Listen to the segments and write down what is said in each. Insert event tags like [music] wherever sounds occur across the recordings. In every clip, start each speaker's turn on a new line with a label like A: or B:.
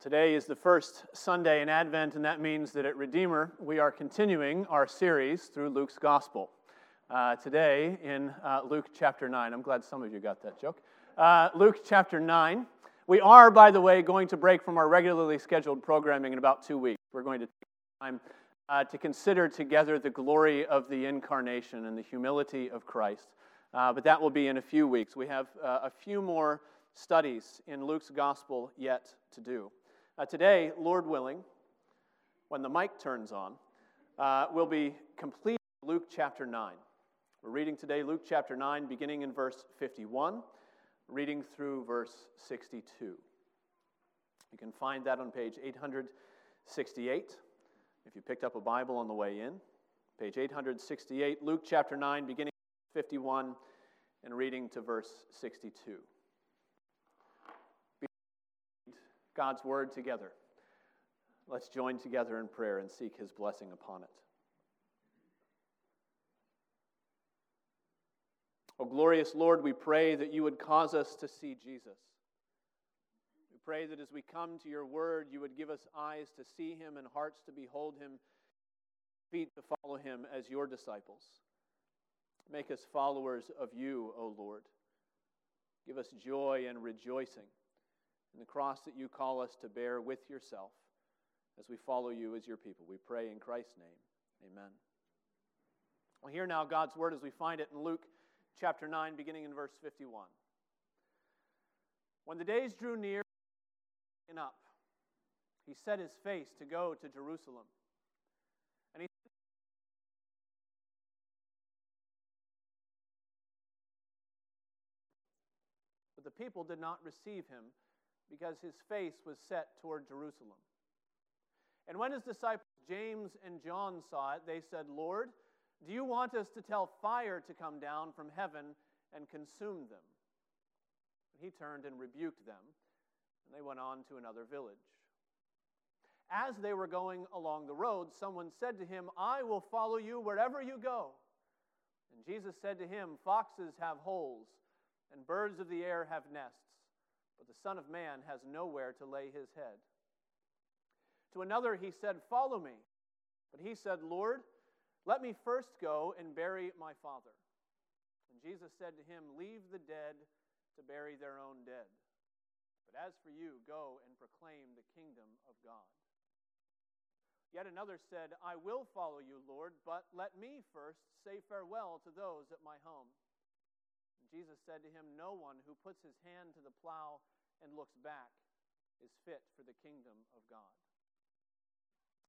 A: Today is the first Sunday in Advent, and that means that at Redeemer we are continuing our series through Luke's Gospel. Uh, today in uh, Luke chapter 9. I'm glad some of you got that joke. Uh, Luke chapter 9. We are, by the way, going to break from our regularly scheduled programming in about two weeks. We're going to take time uh, to consider together the glory of the incarnation and the humility of Christ. Uh, but that will be in a few weeks. We have uh, a few more studies in Luke's Gospel yet to do. Uh, today, Lord willing, when the mic turns on, uh, we'll be completing Luke chapter 9. We're reading today Luke chapter 9, beginning in verse 51, reading through verse 62. You can find that on page 868 if you picked up a Bible on the way in. Page 868, Luke chapter 9, beginning 51 and reading to verse 62. God's word together. Let's join together in prayer and seek his blessing upon it. O glorious Lord, we pray that you would cause us to see Jesus. We pray that as we come to your word, you would give us eyes to see him and hearts to behold him, feet to follow him as your disciples. Make us followers of you, O Lord. Give us joy and rejoicing and the cross that you call us to bear with yourself as we follow you as your people. We pray in Christ's name. Amen. Well, hear now God's word as we find it in Luke chapter 9, beginning in verse 51. When the days drew near, up, he set his face to go to Jerusalem. And he But the people did not receive him because his face was set toward Jerusalem. And when his disciples James and John saw it, they said, Lord, do you want us to tell fire to come down from heaven and consume them? He turned and rebuked them, and they went on to another village. As they were going along the road, someone said to him, I will follow you wherever you go. And Jesus said to him, Foxes have holes, and birds of the air have nests but the Son of Man has nowhere to lay his head. To another he said, Follow me. But he said, Lord, let me first go and bury my father. And Jesus said to him, Leave the dead to bury their own dead. But as for you, go and proclaim the kingdom of God. Yet another said, I will follow you, Lord, but let me first say farewell to those at my home. Jesus said to him, No one who puts his hand to the plow and looks back is fit for the kingdom of God.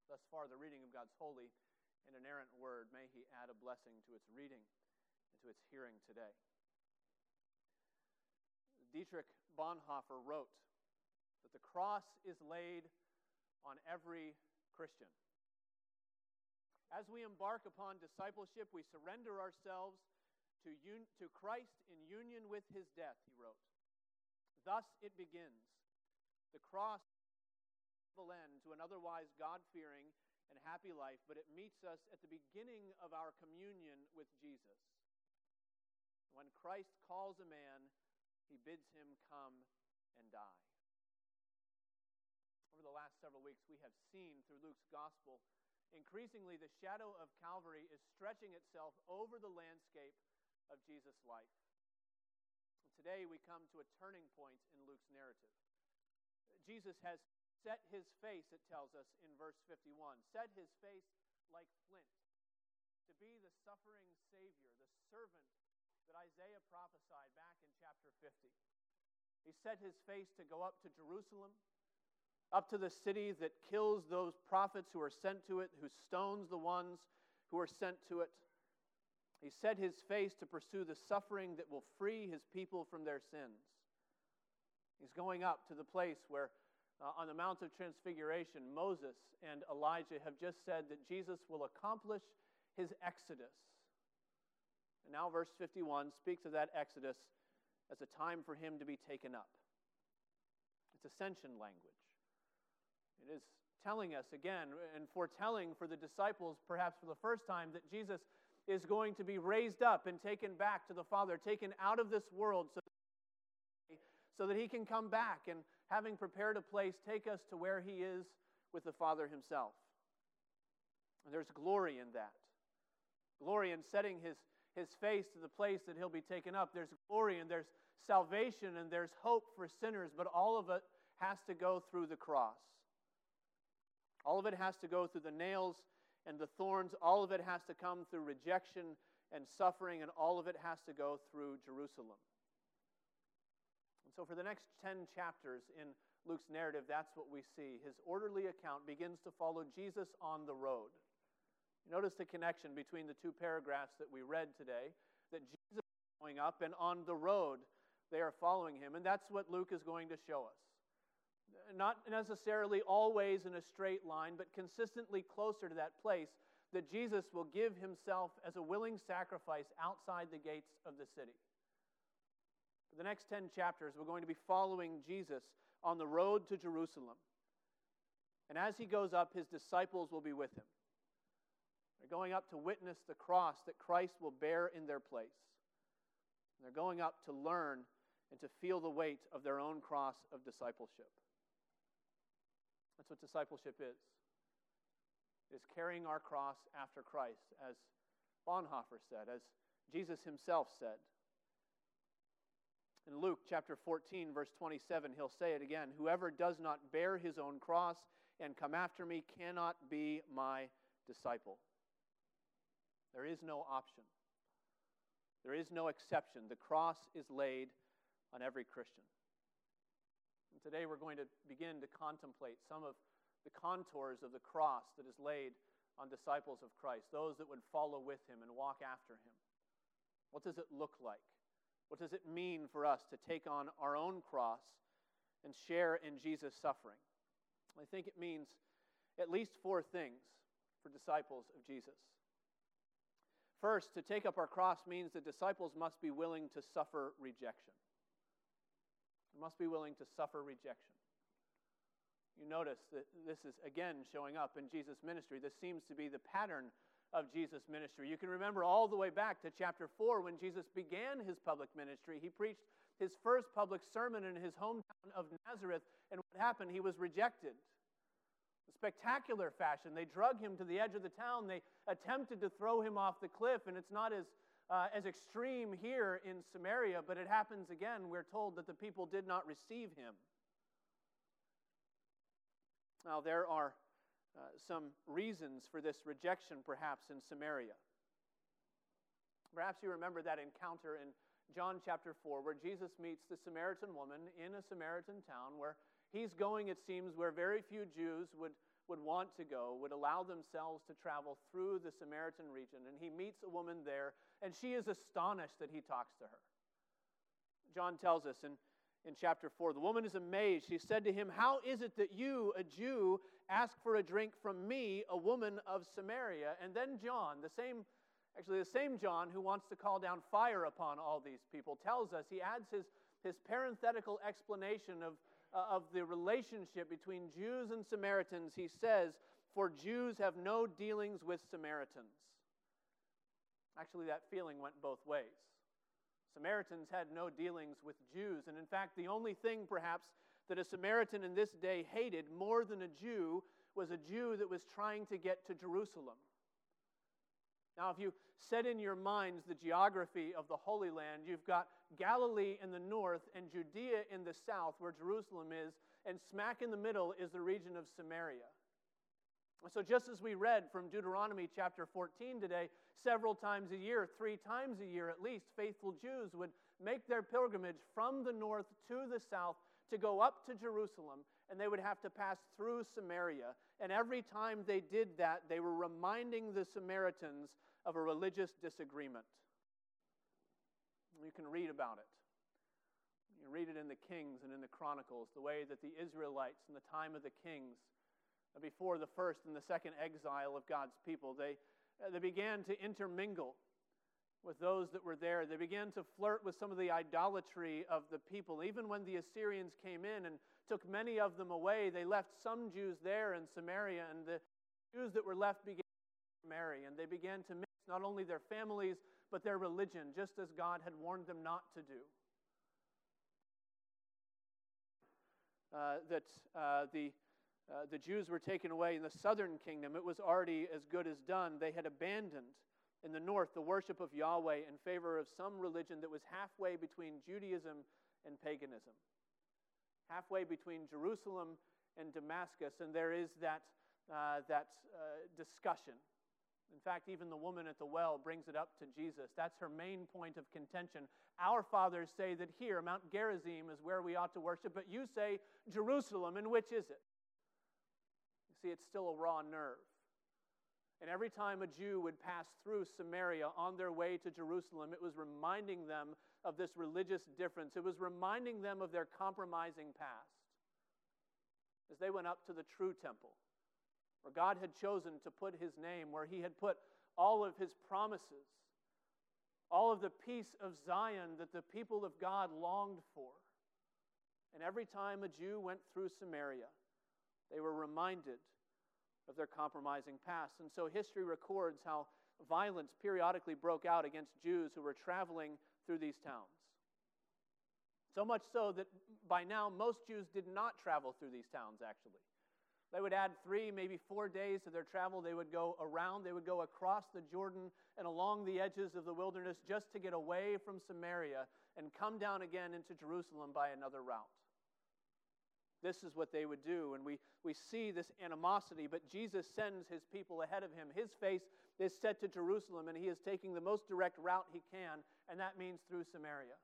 A: Thus far, the reading of God's holy and inerrant word. May he add a blessing to its reading and to its hearing today. Dietrich Bonhoeffer wrote that the cross is laid on every Christian. As we embark upon discipleship, we surrender ourselves to, un- to Christ in union with his death, he wrote. Thus it begins. The cross will end to an otherwise God fearing and happy life, but it meets us at the beginning of our communion with Jesus. When Christ calls a man, he bids him come and die. Over the last several weeks, we have seen through Luke's gospel, increasingly the shadow of Calvary is stretching itself over the landscape of Jesus' life. Today we come to a turning point in Luke's narrative. Jesus has set his face, it tells us in verse 51, set his face like flint to be the suffering Savior, the servant that Isaiah prophesied back in chapter 50. He set his face to go up to Jerusalem, up to the city that kills those prophets who are sent to it, who stones the ones who are sent to it. He set his face to pursue the suffering that will free his people from their sins. He's going up to the place where, uh, on the Mount of Transfiguration, Moses and Elijah have just said that Jesus will accomplish his exodus. And now, verse 51 speaks of that exodus as a time for him to be taken up. It's ascension language. It is telling us again and foretelling for the disciples, perhaps for the first time, that Jesus is going to be raised up and taken back to the Father, taken out of this world so, so that he can come back and having prepared a place, take us to where he is with the Father himself. And there's glory in that. Glory in setting his, his face to the place that he'll be taken up. There's glory and there's salvation and there's hope for sinners, but all of it has to go through the cross. All of it has to go through the nails and the thorns. All of it has to come through rejection and suffering, and all of it has to go through Jerusalem. And so, for the next 10 chapters in Luke's narrative, that's what we see. His orderly account begins to follow Jesus on the road. Notice the connection between the two paragraphs that we read today that Jesus is going up, and on the road, they are following him. And that's what Luke is going to show us. Not necessarily always in a straight line, but consistently closer to that place that Jesus will give himself as a willing sacrifice outside the gates of the city. For the next 10 chapters, we're going to be following Jesus on the road to Jerusalem. And as he goes up, his disciples will be with him. They're going up to witness the cross that Christ will bear in their place. They're going up to learn and to feel the weight of their own cross of discipleship. That's what discipleship is. Is carrying our cross after Christ, as Bonhoeffer said, as Jesus himself said. In Luke chapter 14, verse 27, he'll say it again Whoever does not bear his own cross and come after me cannot be my disciple. There is no option, there is no exception. The cross is laid on every Christian. And today we're going to begin to contemplate some of the contours of the cross that is laid on disciples of Christ, those that would follow with him and walk after him. What does it look like? What does it mean for us to take on our own cross and share in Jesus' suffering? I think it means at least four things for disciples of Jesus. First, to take up our cross means that disciples must be willing to suffer rejection. Must be willing to suffer rejection. You notice that this is again showing up in Jesus' ministry. This seems to be the pattern of Jesus' ministry. You can remember all the way back to chapter 4 when Jesus began his public ministry. He preached his first public sermon in his hometown of Nazareth, and what happened? He was rejected. Spectacular fashion. They drug him to the edge of the town. They attempted to throw him off the cliff, and it's not as uh, as extreme here in Samaria, but it happens again. We're told that the people did not receive him. Now, there are uh, some reasons for this rejection, perhaps, in Samaria. Perhaps you remember that encounter in John chapter 4, where Jesus meets the Samaritan woman in a Samaritan town, where he's going, it seems, where very few Jews would would want to go, would allow themselves to travel through the Samaritan region. And he meets a woman there, and she is astonished that he talks to her. John tells us in, in chapter 4 the woman is amazed. She said to him, How is it that you, a Jew, ask for a drink from me, a woman of Samaria? And then John, the same, actually, the same John who wants to call down fire upon all these people, tells us, he adds his, his parenthetical explanation of Uh, of the relationship between Jews and Samaritans, he says, For Jews have no dealings with Samaritans. Actually, that feeling went both ways. Samaritans had no dealings with Jews, and in fact, the only thing perhaps that a Samaritan in this day hated more than a Jew was a Jew that was trying to get to Jerusalem. Now, if you set in your minds the geography of the Holy Land, you've got Galilee in the north and Judea in the south, where Jerusalem is, and smack in the middle is the region of Samaria. So, just as we read from Deuteronomy chapter 14 today, several times a year, three times a year at least, faithful Jews would make their pilgrimage from the north to the south to go up to Jerusalem, and they would have to pass through Samaria. And every time they did that, they were reminding the Samaritans of a religious disagreement. You can read about it. You read it in the Kings and in the Chronicles, the way that the Israelites in the time of the kings, before the first and the second exile of God's people, they, they began to intermingle with those that were there. They began to flirt with some of the idolatry of the people. Even when the Assyrians came in and took many of them away, they left some Jews there in Samaria, and the Jews that were left began to marry, and they began to mix not only their families, but their religion, just as God had warned them not to do. uh, that uh, the, uh, the Jews were taken away in the southern kingdom, it was already as good as done. They had abandoned in the north the worship of Yahweh in favor of some religion that was halfway between Judaism and paganism, halfway between Jerusalem and Damascus. And there is that, uh, that uh, discussion in fact, even the woman at the well brings it up to Jesus. That's her main point of contention. Our fathers say that here, Mount Gerizim, is where we ought to worship, but you say Jerusalem, and which is it? You see, it's still a raw nerve. And every time a Jew would pass through Samaria on their way to Jerusalem, it was reminding them of this religious difference. It was reminding them of their compromising past. As they went up to the true temple, where God had chosen to put his name, where he had put all of his promises, all of the peace of Zion that the people of God longed for. And every time a Jew went through Samaria, they were reminded of their compromising past. And so history records how violence periodically broke out against Jews who were traveling through these towns. So much so that by now most Jews did not travel through these towns, actually. They would add three, maybe four days to their travel. They would go around, they would go across the Jordan and along the edges of the wilderness just to get away from Samaria and come down again into Jerusalem by another route. This is what they would do. And we, we see this animosity, but Jesus sends his people ahead of him. His face is set to Jerusalem, and he is taking the most direct route he can, and that means through Samaria.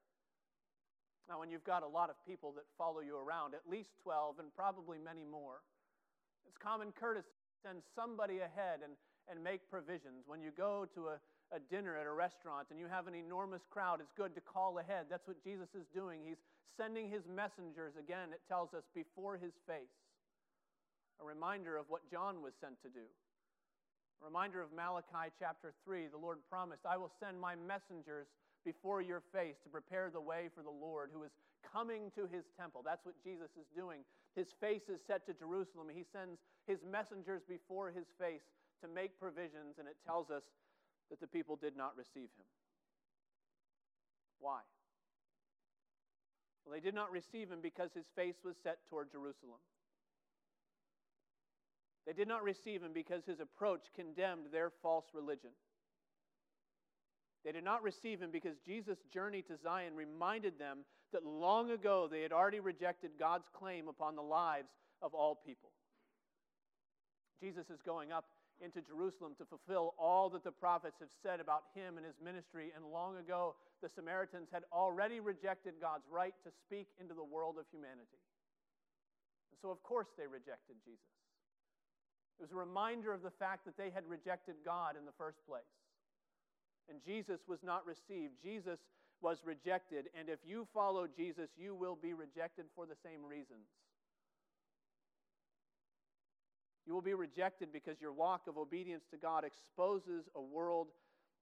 A: Now, when you've got a lot of people that follow you around, at least 12 and probably many more, it's common courtesy to send somebody ahead and, and make provisions. When you go to a, a dinner at a restaurant and you have an enormous crowd, it's good to call ahead. That's what Jesus is doing. He's sending his messengers, again, it tells us, before his face. A reminder of what John was sent to do. A reminder of Malachi chapter 3. The Lord promised, I will send my messengers before your face to prepare the way for the Lord who is coming to his temple. That's what Jesus is doing. His face is set to Jerusalem. He sends his messengers before his face to make provisions, and it tells us that the people did not receive him. Why? Well, they did not receive him because his face was set toward Jerusalem. They did not receive him because his approach condemned their false religion. They did not receive him because Jesus' journey to Zion reminded them that long ago they had already rejected God's claim upon the lives of all people. Jesus is going up into Jerusalem to fulfill all that the prophets have said about him and his ministry, and long ago the Samaritans had already rejected God's right to speak into the world of humanity. And so, of course, they rejected Jesus. It was a reminder of the fact that they had rejected God in the first place. And Jesus was not received. Jesus was rejected. And if you follow Jesus, you will be rejected for the same reasons. You will be rejected because your walk of obedience to God exposes a world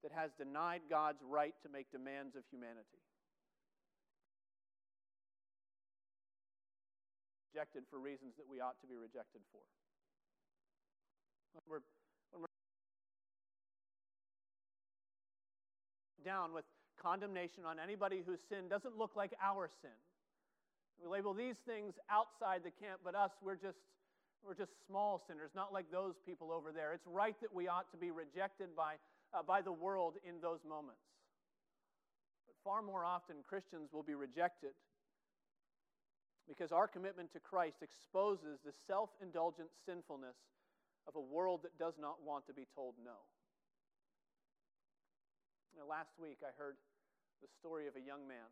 A: that has denied God's right to make demands of humanity. Rejected for reasons that we ought to be rejected for. When we're down with condemnation on anybody whose sin doesn't look like our sin. We label these things outside the camp, but us, we're just, we're just small sinners, not like those people over there. It's right that we ought to be rejected by, uh, by the world in those moments. But far more often, Christians will be rejected because our commitment to Christ exposes the self indulgent sinfulness of a world that does not want to be told no. Know, last week I heard the story of a young man.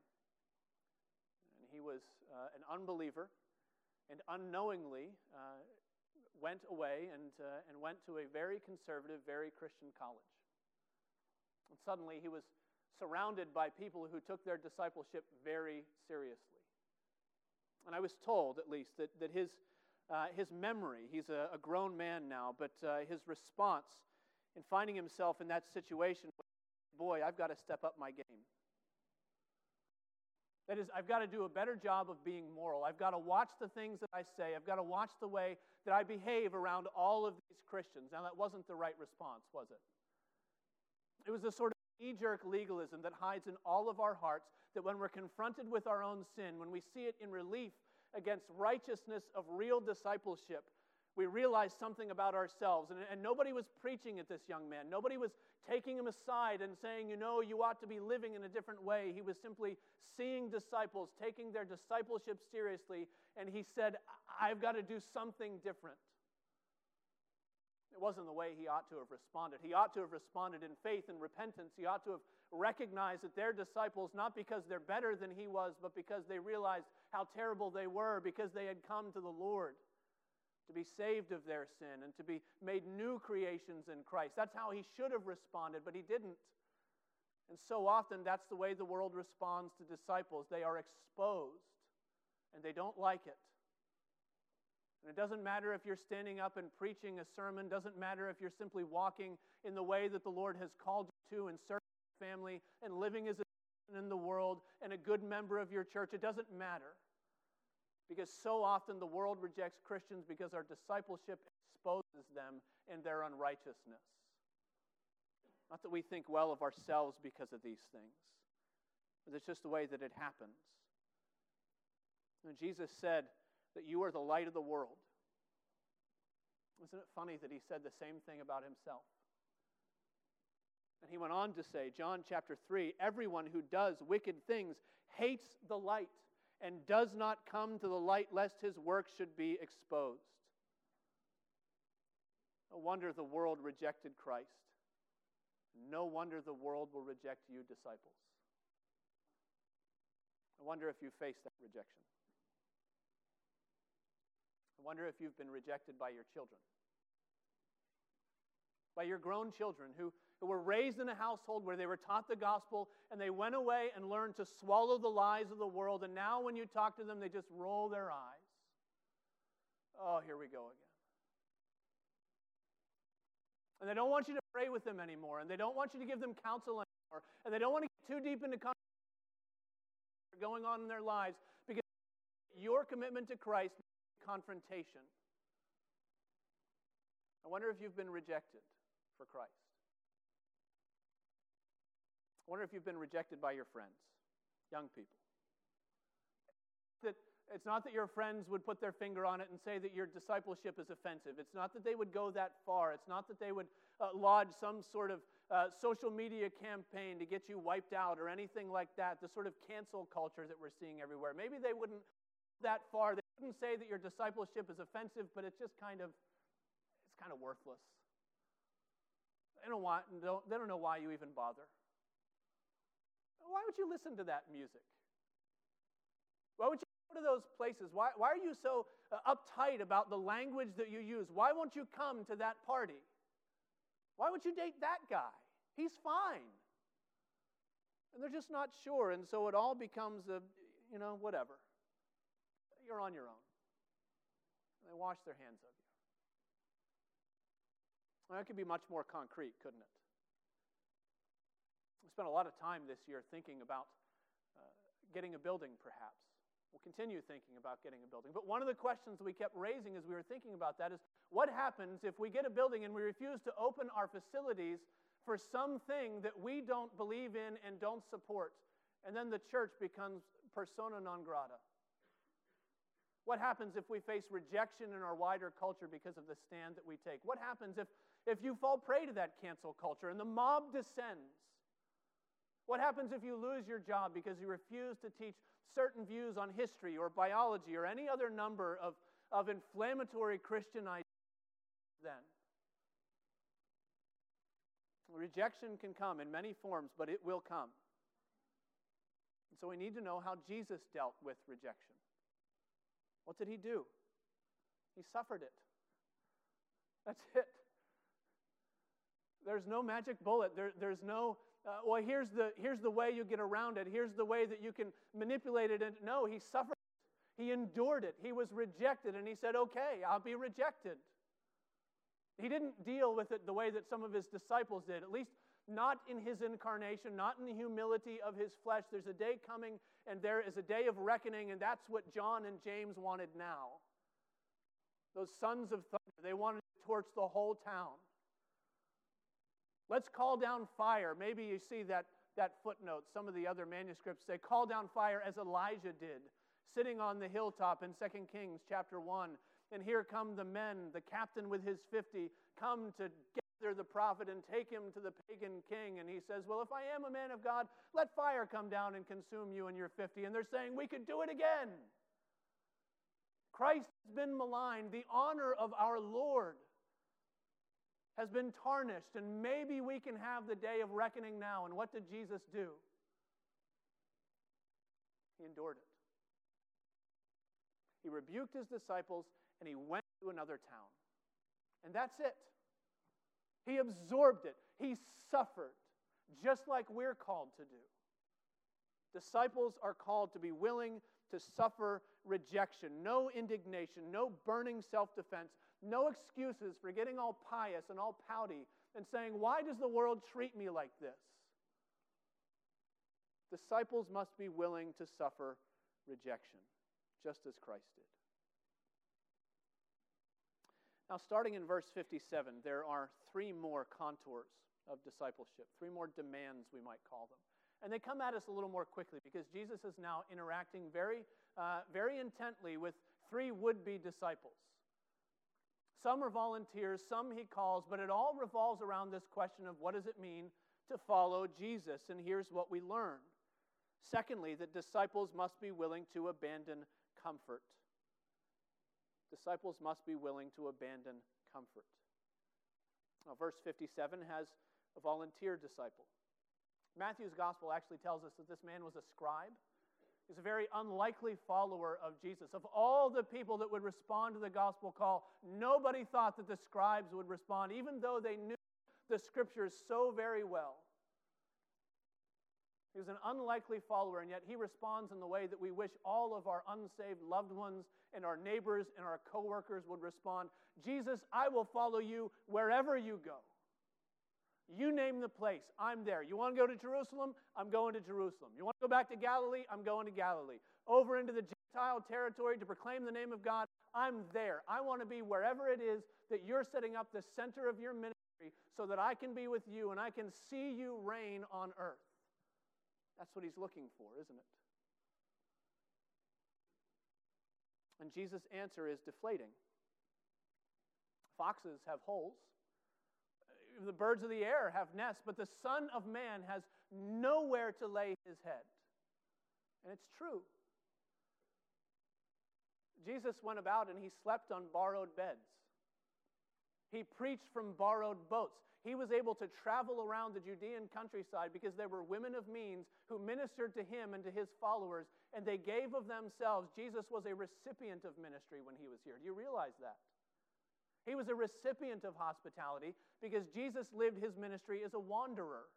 A: And he was uh, an unbeliever and unknowingly uh, went away and, uh, and went to a very conservative, very Christian college. And suddenly he was surrounded by people who took their discipleship very seriously. And I was told, at least, that, that his, uh, his memory, he's a, a, grown man now, but uh, his response in finding himself in that situation boy, I've got to step up my game. That is, I've got to do a better job of being moral. I've got to watch the things that I say. I've got to watch the way that I behave around all of these Christians. Now, that wasn't the right response, was it? It was a sort of knee jerk legalism that hides in all of our hearts that when we're confronted with our own sin, when we see it in relief against righteousness of real discipleship, we realized something about ourselves. And, and nobody was preaching at this young man. Nobody was taking him aside and saying, you know, you ought to be living in a different way. He was simply seeing disciples, taking their discipleship seriously, and he said, I've got to do something different. It wasn't the way he ought to have responded. He ought to have responded in faith and repentance. He ought to have recognized that they're disciples not because they're better than he was, but because they realized how terrible they were, because they had come to the Lord to be saved of their sin and to be made new creations in Christ. That's how he should have responded, but he didn't. And so often, that's the way the world responds to disciples. They are exposed and they don't like it. And it doesn't matter if you're standing up and preaching a sermon, doesn't matter if you're simply walking in the way that the Lord has called you to and serving your family and living as a in the world and a good member of your church. It doesn't matter. Because so often the world rejects Christians because our discipleship exposes them in their unrighteousness. Not that we think well of ourselves because of these things, but it's just the way that it happens. And Jesus said, that you are the light of the world. Isn't it funny that he said the same thing about himself? And he went on to say, John chapter 3 everyone who does wicked things hates the light and does not come to the light lest his work should be exposed. No wonder the world rejected Christ. No wonder the world will reject you, disciples. I wonder if you face that rejection. I wonder if you've been rejected by your children, by your grown children who, who were raised in a household where they were taught the gospel and they went away and learned to swallow the lies of the world. And now, when you talk to them, they just roll their eyes. Oh, here we go again. And they don't want you to pray with them anymore, and they don't want you to give them counsel anymore, and they don't want to get too deep into going on in their lives because your commitment to Christ confrontation. I wonder if you've been rejected for Christ. I wonder if you've been rejected by your friends, young people. That it's not that your friends would put their finger on it and say that your discipleship is offensive. It's not that they would go that far. It's not that they would uh, lodge some sort of uh, social media campaign to get you wiped out or anything like that, the sort of cancel culture that we're seeing everywhere. Maybe they wouldn't that far. They wouldn't say that your discipleship is offensive, but it's just kind of, it's kind of worthless. They don't, want, don't, they don't know why you even bother. Why would you listen to that music? Why would you go to those places? Why, why are you so uh, uptight about the language that you use? Why won't you come to that party? Why won't you date that guy? He's fine. And they're just not sure. And so it all becomes a, you know, whatever you're on your own. And they wash their hands of you. That could be much more concrete, couldn't it? Spent a lot of time this year thinking about uh, getting a building, perhaps. We'll continue thinking about getting a building. But one of the questions we kept raising as we were thinking about that is what happens if we get a building and we refuse to open our facilities for something that we don't believe in and don't support? And then the church becomes persona non grata. What happens if we face rejection in our wider culture because of the stand that we take? What happens if, if you fall prey to that cancel culture and the mob descends? What happens if you lose your job because you refuse to teach certain views on history or biology or any other number of, of inflammatory Christian ideas then? Rejection can come in many forms, but it will come. And so we need to know how Jesus dealt with rejection. What did he do? He suffered it. That's it. There's no magic bullet. There, there's no, uh, well, here's the, here's the way you get around it. Here's the way that you can manipulate it. And no, he suffered. He endured it. He was rejected, and he said, okay, I'll be rejected. He didn't deal with it the way that some of his disciples did, at least not in his incarnation, not in the humility of his flesh. There's a day coming, and there is a day of reckoning, and that's what John and James wanted now. Those sons of thunder, they wanted to torch the whole town. Let's call down fire. Maybe you see that, that footnote. Some of the other manuscripts say, call down fire as Elijah did. sitting on the hilltop in 2 Kings chapter 1. And here come the men, the captain with his 50, come to gather the prophet and take him to the pagan king. And he says, Well, if I am a man of God, let fire come down and consume you and your 50. And they're saying, We could do it again. Christ has been maligned. The honor of our Lord has been tarnished. And maybe we can have the day of reckoning now. And what did Jesus do? He endured it. He rebuked his disciples and he went to another town. And that's it. He absorbed it. He suffered, just like we're called to do. Disciples are called to be willing to suffer rejection, no indignation, no burning self defense, no excuses for getting all pious and all pouty and saying, Why does the world treat me like this? Disciples must be willing to suffer rejection, just as Christ did. Now, starting in verse 57, there are three more contours of discipleship, three more demands, we might call them. And they come at us a little more quickly because Jesus is now interacting very, uh, very intently with three would be disciples. Some are volunteers, some he calls, but it all revolves around this question of what does it mean to follow Jesus? And here's what we learn. Secondly, that disciples must be willing to abandon comfort. Disciples must be willing to abandon comfort. Now, verse 57 has a volunteer disciple. Matthew's gospel actually tells us that this man was a scribe. He's a very unlikely follower of Jesus. Of all the people that would respond to the gospel call, nobody thought that the scribes would respond, even though they knew the scriptures so very well. He was an unlikely follower, and yet he responds in the way that we wish all of our unsaved loved ones and our neighbors and our coworkers would respond Jesus, I will follow you wherever you go. You name the place, I'm there. You want to go to Jerusalem? I'm going to Jerusalem. You want to go back to Galilee? I'm going to Galilee. Over into the Gentile territory to proclaim the name of God? I'm there. I want to be wherever it is that you're setting up the center of your ministry so that I can be with you and I can see you reign on earth. That's what he's looking for, isn't it? And Jesus' answer is deflating. Foxes have holes, the birds of the air have nests, but the Son of Man has nowhere to lay his head. And it's true. Jesus went about and he slept on borrowed beds. He preached from borrowed boats. He was able to travel around the Judean countryside because there were women of means who ministered to him and to his followers, and they gave of themselves. Jesus was a recipient of ministry when he was here. Do you realize that? He was a recipient of hospitality because Jesus lived his ministry as a wanderer.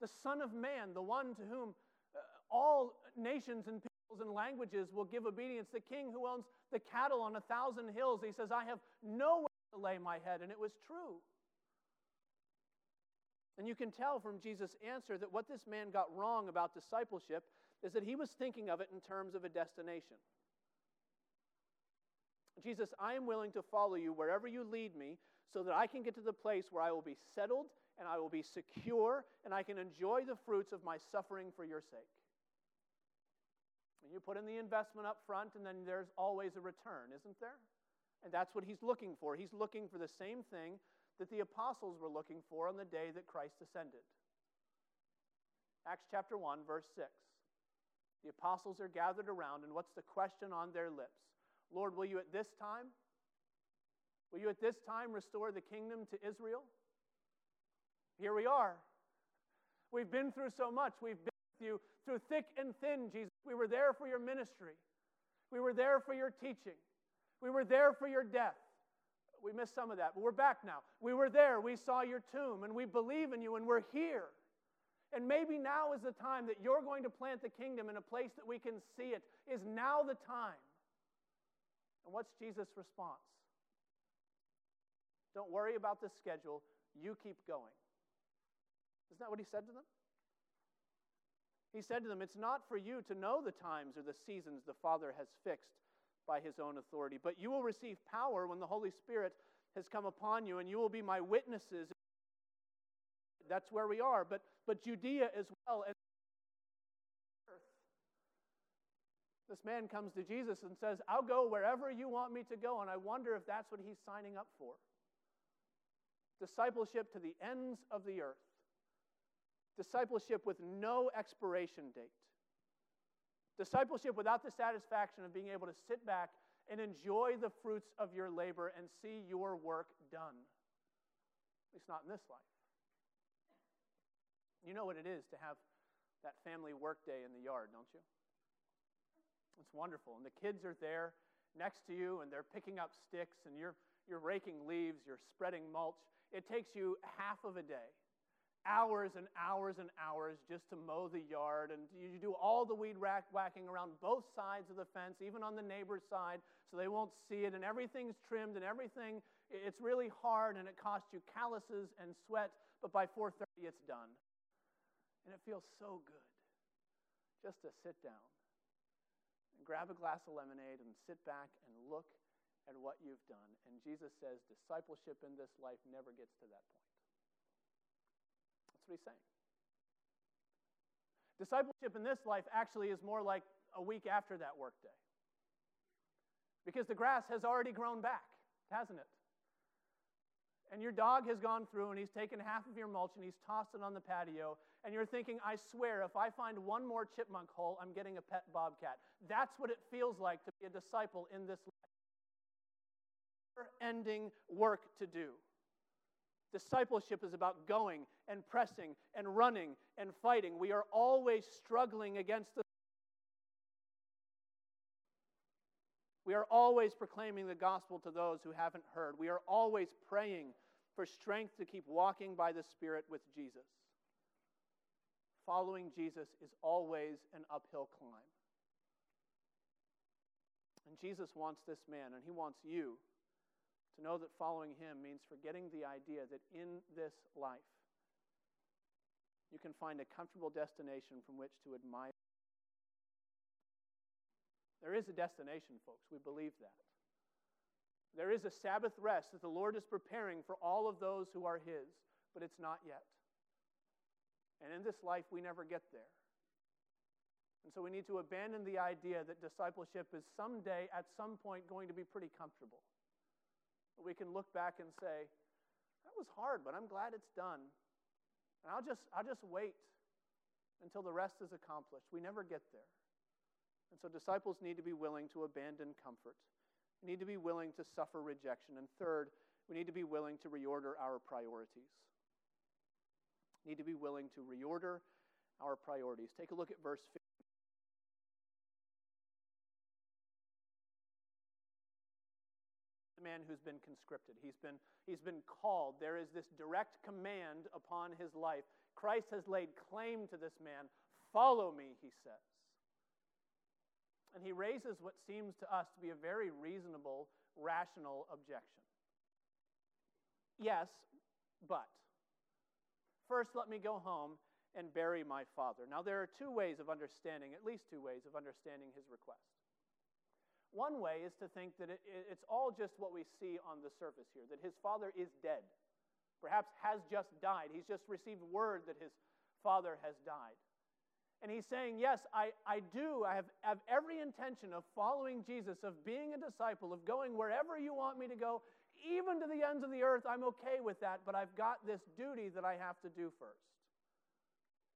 A: The Son of Man, the one to whom uh, all nations and peoples and languages will give obedience, the King who owns the cattle on a thousand hills, he says, I have nowhere to lay my head. And it was true. And you can tell from Jesus' answer that what this man got wrong about discipleship is that he was thinking of it in terms of a destination. Jesus, I am willing to follow you wherever you lead me so that I can get to the place where I will be settled and I will be secure and I can enjoy the fruits of my suffering for your sake. And you put in the investment up front, and then there's always a return, isn't there? And that's what he's looking for. He's looking for the same thing that the apostles were looking for on the day that Christ ascended. Acts chapter 1, verse 6. The apostles are gathered around, and what's the question on their lips? Lord, will you at this time? Will you at this time restore the kingdom to Israel? Here we are. We've been through so much. We've been with you through thick and thin, Jesus. We were there for your ministry. We were there for your teaching. We were there for your death. We missed some of that, but we're back now. We were there. We saw your tomb, and we believe in you, and we're here. And maybe now is the time that you're going to plant the kingdom in a place that we can see it. Is now the time. And what's Jesus' response? Don't worry about the schedule. You keep going. Isn't that what he said to them? He said to them, It's not for you to know the times or the seasons the Father has fixed by his own authority. But you will receive power when the Holy Spirit has come upon you, and you will be my witnesses. That's where we are. But, but Judea as well as earth. This man comes to Jesus and says, I'll go wherever you want me to go. And I wonder if that's what he's signing up for. Discipleship to the ends of the earth. Discipleship with no expiration date. Discipleship without the satisfaction of being able to sit back and enjoy the fruits of your labor and see your work done. At least not in this life. You know what it is to have that family work day in the yard, don't you? It's wonderful. And the kids are there next to you and they're picking up sticks and you're, you're raking leaves, you're spreading mulch. It takes you half of a day hours and hours and hours just to mow the yard. And you do all the weed whacking around both sides of the fence, even on the neighbor's side, so they won't see it. And everything's trimmed and everything, it's really hard and it costs you calluses and sweat. But by 4.30, it's done. And it feels so good just to sit down grab a glass of lemonade and sit back and look at what you've done. And Jesus says discipleship in this life never gets to that point That's what he's saying. Discipleship in this life actually is more like a week after that workday. Because the grass has already grown back, hasn't it? And your dog has gone through and he's taken half of your mulch and he's tossed it on the patio. And you're thinking, I swear, if I find one more chipmunk hole, I'm getting a pet bobcat. That's what it feels like to be a disciple in this life. Ending work to do. Discipleship is about going and pressing and running and fighting. We are always struggling against the. We are always proclaiming the gospel to those who haven't heard. We are always praying for strength to keep walking by the Spirit with Jesus. Following Jesus is always an uphill climb. And Jesus wants this man, and he wants you to know that following him means forgetting the idea that in this life you can find a comfortable destination from which to admire. There is a destination, folks. We believe that. There is a Sabbath rest that the Lord is preparing for all of those who are His, but it's not yet. And in this life, we never get there. And so we need to abandon the idea that discipleship is someday, at some point, going to be pretty comfortable we can look back and say, that was hard, but I'm glad it's done. And I'll just, I'll just wait until the rest is accomplished. We never get there. And so disciples need to be willing to abandon comfort. We need to be willing to suffer rejection. And third, we need to be willing to reorder our priorities. We need to be willing to reorder our priorities. Take a look at verse 15. man who's been conscripted. He's been, he's been called. There is this direct command upon his life. Christ has laid claim to this man. Follow me, he says. And he raises what seems to us to be a very reasonable, rational objection. Yes, but. First, let me go home and bury my father. Now, there are two ways of understanding, at least two ways of understanding his request. One way is to think that it, it's all just what we see on the surface here, that his father is dead, perhaps has just died. He's just received word that his father has died. And he's saying, Yes, I, I do. I have, have every intention of following Jesus, of being a disciple, of going wherever you want me to go, even to the ends of the earth. I'm okay with that, but I've got this duty that I have to do first.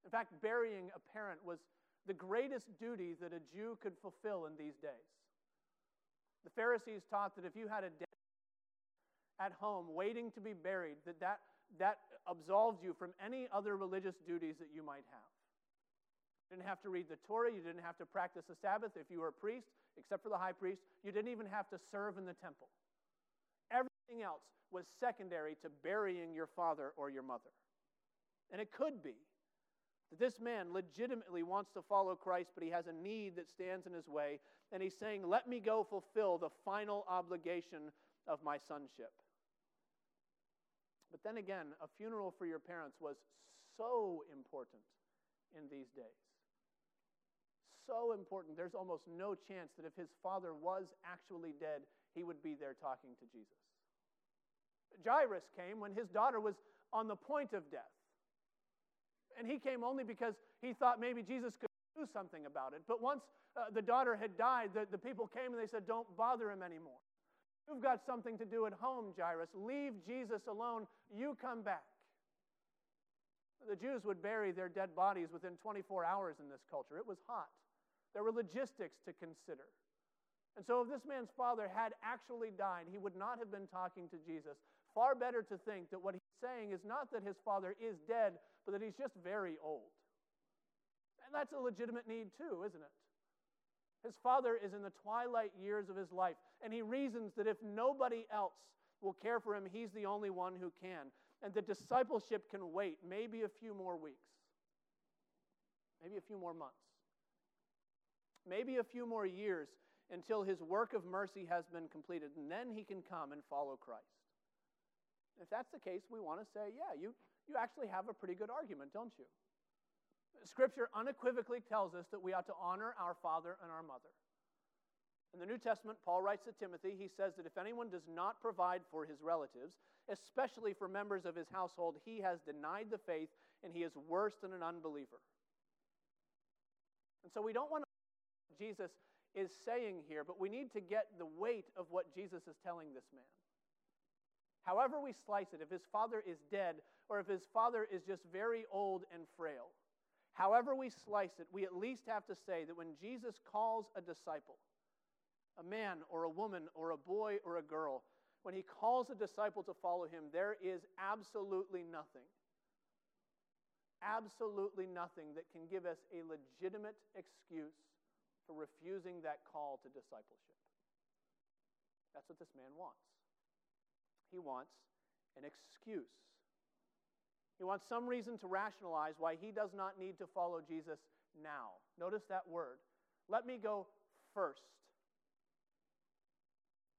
A: In fact, burying a parent was the greatest duty that a Jew could fulfill in these days. The Pharisees taught that if you had a dead at home waiting to be buried, that, that that absolves you from any other religious duties that you might have. You didn't have to read the Torah, you didn't have to practice the Sabbath if you were a priest, except for the high priest. You didn't even have to serve in the temple. Everything else was secondary to burying your father or your mother. And it could be that this man legitimately wants to follow Christ, but he has a need that stands in his way. And he's saying, Let me go fulfill the final obligation of my sonship. But then again, a funeral for your parents was so important in these days. So important. There's almost no chance that if his father was actually dead, he would be there talking to Jesus. Jairus came when his daughter was on the point of death. And he came only because he thought maybe Jesus could do something about it. But once uh, the daughter had died, the, the people came and they said, Don't bother him anymore. You've got something to do at home, Jairus. Leave Jesus alone. You come back. The Jews would bury their dead bodies within 24 hours in this culture. It was hot. There were logistics to consider. And so, if this man's father had actually died, he would not have been talking to Jesus. Far better to think that what he's saying is not that his father is dead, but that he's just very old. And that's a legitimate need, too, isn't it? His father is in the twilight years of his life, and he reasons that if nobody else will care for him, he's the only one who can. And the discipleship can wait maybe a few more weeks, maybe a few more months, maybe a few more years until his work of mercy has been completed, and then he can come and follow Christ. If that's the case, we want to say, yeah, you, you actually have a pretty good argument, don't you? Scripture unequivocally tells us that we ought to honor our father and our mother. In the New Testament, Paul writes to Timothy, he says that if anyone does not provide for his relatives, especially for members of his household, he has denied the faith and he is worse than an unbeliever. And so we don't want Jesus is saying here, but we need to get the weight of what Jesus is telling this man. However, we slice it, if his father is dead or if his father is just very old and frail, however we slice it, we at least have to say that when Jesus calls a disciple, a man or a woman or a boy or a girl, when he calls a disciple to follow him, there is absolutely nothing, absolutely nothing that can give us a legitimate excuse for refusing that call to discipleship. That's what this man wants. He wants an excuse. He wants some reason to rationalize why he does not need to follow Jesus now. Notice that word. Let me go first.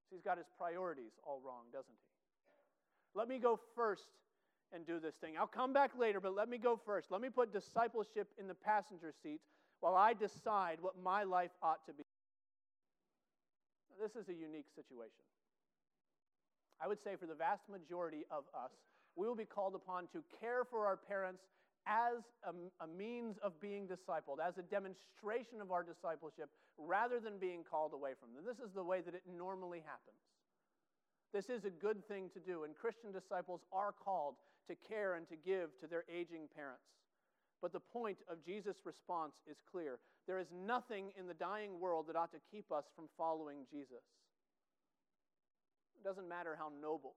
A: So he's got his priorities all wrong, doesn't he? Let me go first and do this thing. I'll come back later, but let me go first. Let me put discipleship in the passenger seat while I decide what my life ought to be. This is a unique situation. I would say for the vast majority of us, we will be called upon to care for our parents as a, a, means of being discipled, as a demonstration of our discipleship, rather than being called away from them. This is the way that it normally happens. This is a good thing to do, and Christian disciples are called to care and to give to their aging parents. But the point of Jesus' response is clear. There is nothing in the dying world that ought to keep us from following Jesus. It doesn't matter how noble,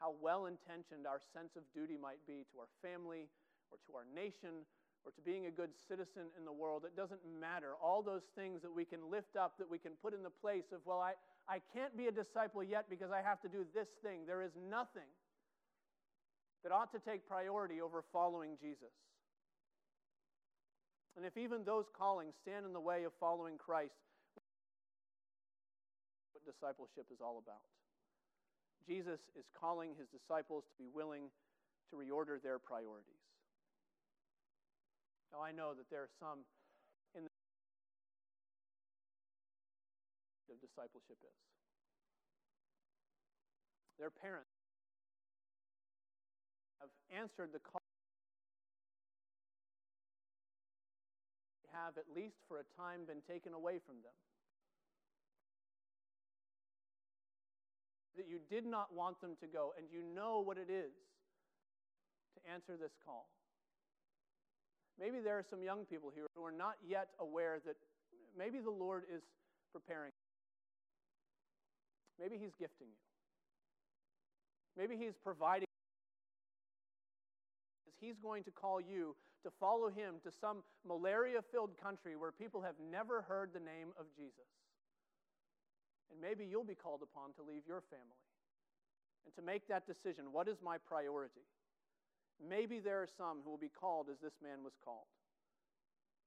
A: how well intentioned our sense of duty might be to our family or to our nation or to being a good citizen in the world. It doesn't matter. All those things that we can lift up, that we can put in the place of, well, I, I can't be a disciple yet because I have to do this thing. There is nothing that ought to take priority over following Jesus. And if even those callings stand in the way of following Christ, what discipleship is all about. Jesus is calling his disciples to be willing to reorder their priorities. Now, I know that there are some in the of discipleship is. Their parents have answered the call. Have, at least for a time, been taken away from them. That you did not want them to go, and you know what it is to answer this call. Maybe there are some young people here who are not yet aware that maybe the Lord is preparing. Maybe He's gifting you. Maybe He's providing. He's going to call you to follow him to some malaria filled country where people have never heard the name of Jesus. And maybe you'll be called upon to leave your family and to make that decision. What is my priority? Maybe there are some who will be called as this man was called.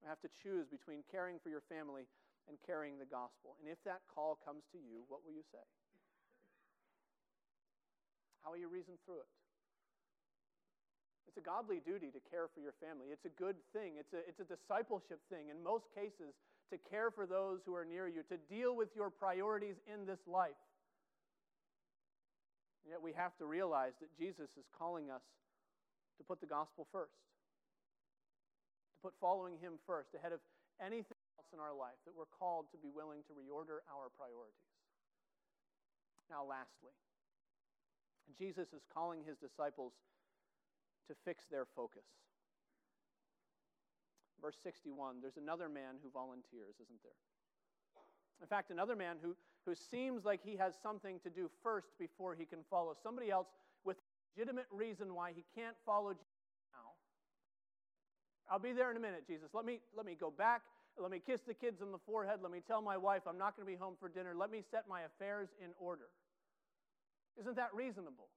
A: I have to choose between caring for your family and carrying the gospel. And if that call comes to you, what will you say? How will you reason through it? It's a godly duty to care for your family. It's a good thing. It's a, it's a discipleship thing in most cases to care for those who are near you, to deal with your priorities in this life. And yet we have to realize that Jesus is calling us to put the gospel first, to put following him first, ahead of anything else in our life that we're called to be willing to reorder our priorities. Now, lastly, Jesus is calling his disciples to fix their focus. Verse 61 there's another man who volunteers, isn't there? In fact, another man who, who seems like he has something to do first before he can follow. Somebody else with legitimate reason why he can't follow Jesus now. I'll be there in a minute, Jesus. Let me, let me go back. Let me kiss the kids on the forehead. Let me tell my wife I'm not going to be home for dinner. Let me set my affairs in order. Isn't that reasonable?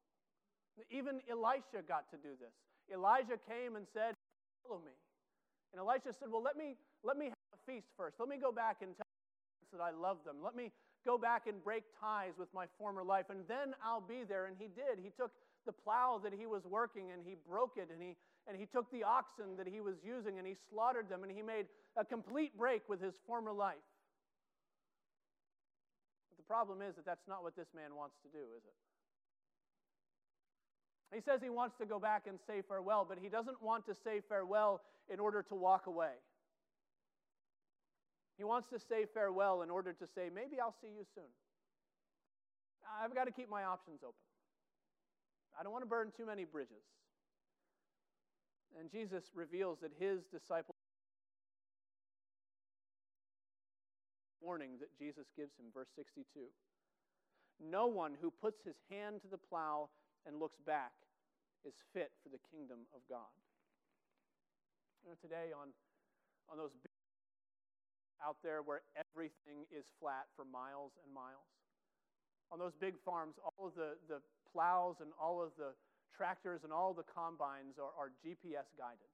A: Even Elisha got to do this. Elijah came and said, Follow me. And Elisha said, Well, let me, let me have a feast first. Let me go back and tell that I love them. Let me go back and break ties with my former life, and then I'll be there. And he did. He took the plow that he was working and he broke it, and he, and he took the oxen that he was using and he slaughtered them, and he made a complete break with his former life. But the problem is that that's not what this man wants to do, is it? He says he wants to go back and say farewell, but he doesn't want to say farewell in order to walk away. He wants to say farewell in order to say, maybe I'll see you soon. I've got to keep my options open. I don't want to burn too many bridges. And Jesus reveals that his disciples warning that Jesus gives him, verse 62. No one who puts his hand to the plow and looks back is fit for the kingdom of God. You know, today on, on those big out there where everything is flat for miles and miles, on those big farms, all of the, the plows and all of the tractors and all the combines are, are GPS guided.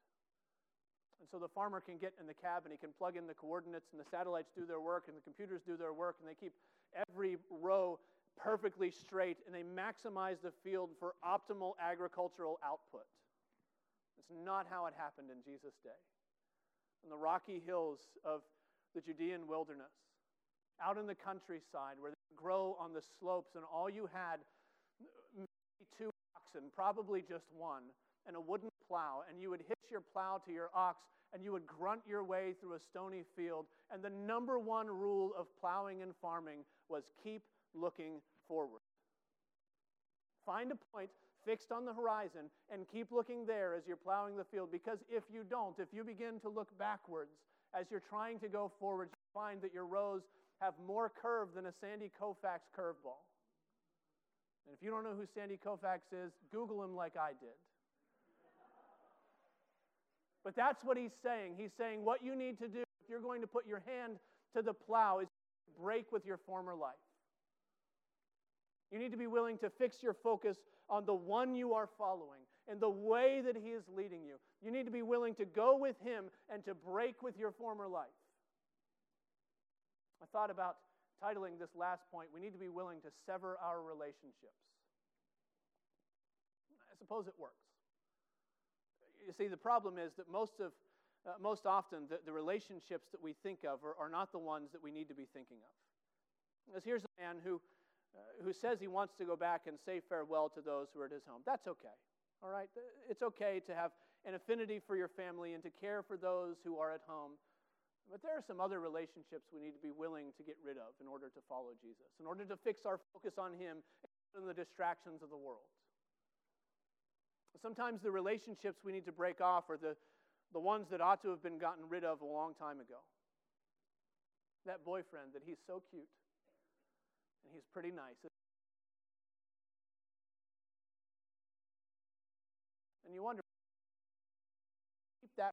A: And so the farmer can get in the cab and he can plug in the coordinates, and the satellites do their work, and the computers do their work, and they keep every row perfectly straight and they maximize the field for optimal agricultural output. It's not how it happened in Jesus' day. In the rocky hills of the Judean wilderness, out in the countryside where they grow on the slopes, and all you had maybe two oxen, probably just one, and a wooden plow, and you would hitch your plow to your ox and you would grunt your way through a stony field. And the number one rule of plowing and farming was keep looking forward. Find a point fixed on the horizon and keep looking there as you're plowing the field because if you don't, if you begin to look backwards as you're trying to go forward, you find that your rows have more curve than a Sandy Koufax curveball. And if you don't know who Sandy Koufax is, Google him like I did. But that's what he's saying. He's saying what you need to do if you're going to put your hand to the plow is break with your former life. You need to be willing to fix your focus on the one you are following and the way that he is leading you. You need to be willing to go with him and to break with your former life. I thought about titling this last point We need to be willing to sever our relationships. I suppose it works. You see, the problem is that most of uh, most often the, the relationships that we think of are, are not the ones that we need to be thinking of. Because here's a man who uh, who says he wants to go back and say farewell to those who are at his home. That's okay. All right? It's okay to have an affinity for your family and to care for those who are at home. But there are some other relationships we need to be willing to get rid of in order to follow Jesus, in order to fix our focus on Him and the distractions of the world. Sometimes the relationships we need to break off are the, the ones that ought to have been gotten rid of a long time ago. That boyfriend that he's so cute and he's pretty nice. And you wonder, keep that.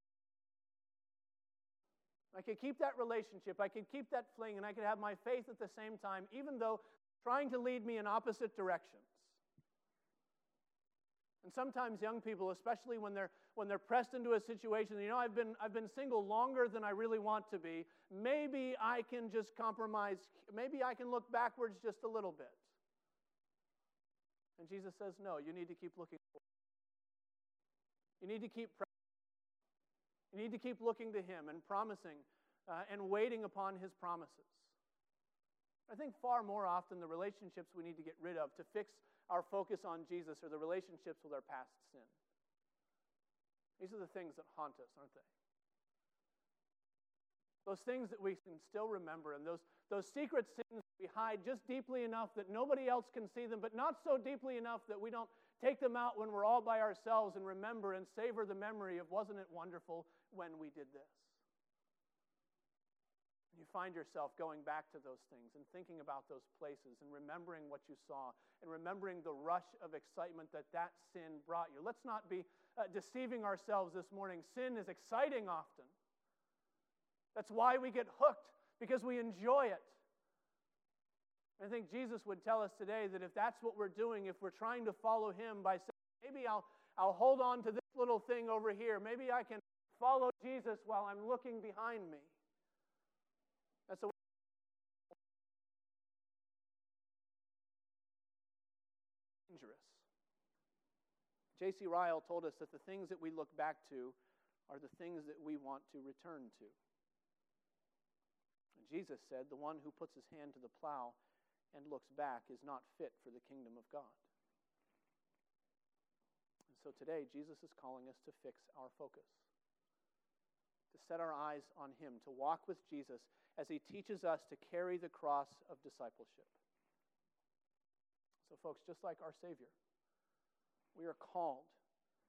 A: I could keep that relationship, I could keep that fling, and I could have my faith at the same time, even though trying to lead me in opposite directions. And sometimes young people, especially when they're, when they're pressed into a situation, you know, I've been, I've been single longer than I really want to be. Maybe I can just compromise. Maybe I can look backwards just a little bit. And Jesus says, no, you need to keep looking forward. You need to keep You need to keep looking to Him and promising uh, and waiting upon His promises. I think far more often the relationships we need to get rid of to fix our focus on Jesus or the relationships with our past sin. These are the things that haunt us, aren't they? Those things that we can still remember, and those, those secret sins we hide just deeply enough that nobody else can see them, but not so deeply enough that we don't take them out when we're all by ourselves and remember and savor the memory of, wasn't it wonderful when we did this? And you find yourself going back to those things and thinking about those places and remembering what you saw and remembering the rush of excitement that that sin brought you. Let's not be uh, deceiving ourselves this morning. Sin is exciting often. That's why we get hooked, because we enjoy it. I think Jesus would tell us today that if that's what we're doing, if we're trying to follow him by saying, maybe I'll, I'll hold on to this little thing over here, maybe I can follow Jesus while I'm looking behind me. J.C. Ryle told us that the things that we look back to are the things that we want to return to. And Jesus said, The one who puts his hand to the plow and looks back is not fit for the kingdom of God. And so today, Jesus is calling us to fix our focus to set our eyes on Him, to walk with Jesus as He teaches us to carry the cross of discipleship. So, folks, just like our Savior, we are called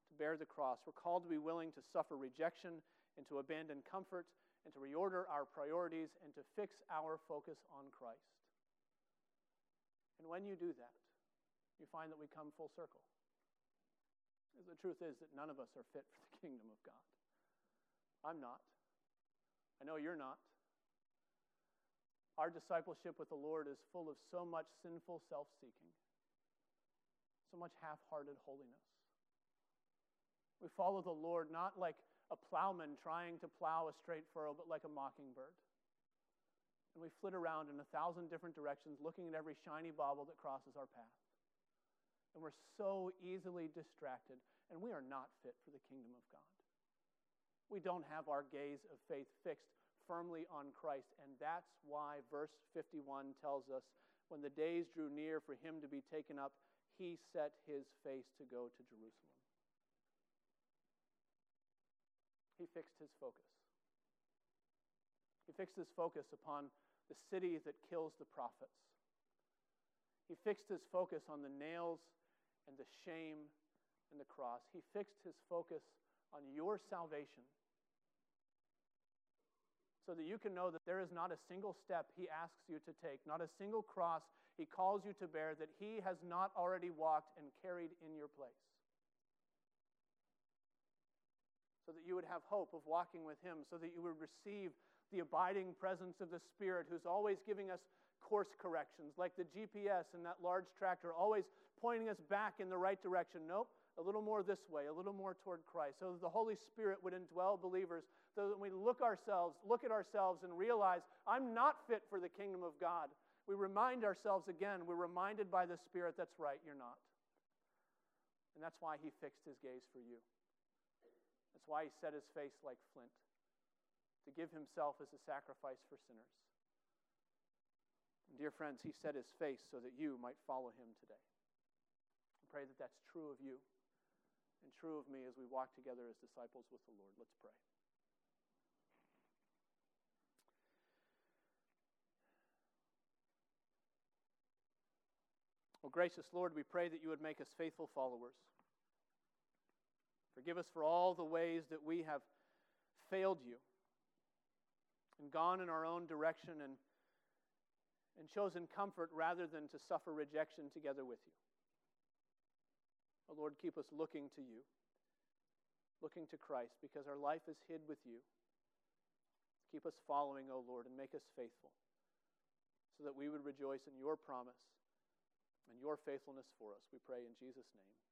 A: to bear the cross. We're called to be willing to suffer rejection and to abandon comfort and to reorder our priorities and to fix our focus on Christ. And when you do that, you find that we come full circle. The truth is that none of us are fit for the [laughs] kingdom of God. I'm not. I know you're not. Our discipleship with the Lord is full of so much sinful self seeking, so much half hearted holiness. We follow the Lord not like a plowman trying to plow a straight furrow, but like a mockingbird. And we flit around in a thousand different directions, looking at every shiny bauble that crosses our path. And we're so easily distracted, and we are not fit for the kingdom of God we don't have our gaze of faith fixed firmly on Christ. And that's why verse 51 tells us when the days drew near for him to be taken up, he set his face to go to Jerusalem. He fixed his focus. He fixed his focus upon the city that kills the prophets. He fixed his focus on the nails and the shame and the cross. He fixed his focus on your salvation so that you can know that there is not a single step he asks you to take, not a single cross he calls you to bear that he has not already walked and carried in your place. So that you would have hope of walking with him, so that you would receive the abiding presence of the Spirit who's always giving us course corrections, like the GPS in that large tractor, always pointing us back in the right direction. Nope, a little more this way, a little more toward Christ, so that the Holy Spirit would indwell believers, so that when we look ourselves, look at ourselves and realize, I'm not fit for the kingdom of God. We remind ourselves again, we're reminded by the Spirit, that's right, you're not. And that's why he fixed his gaze for you. That's why he set his face like flint, to give himself as a sacrifice for sinners. And dear friends, he set his face so that you might follow him today. I pray that that's true of you and true of me as we walk together as disciples with the Lord. Let's pray. Well, gracious Lord, we pray that you would make us faithful followers. Forgive us for all the ways that we have failed you and gone in our own direction and, and chosen comfort rather than to suffer rejection together with you. Oh Lord, keep us looking to you, looking to Christ, because our life is hid with you. Keep us following, O oh Lord, and make us faithful, so that we would rejoice in your promise and your faithfulness for us. We pray in Jesus' name.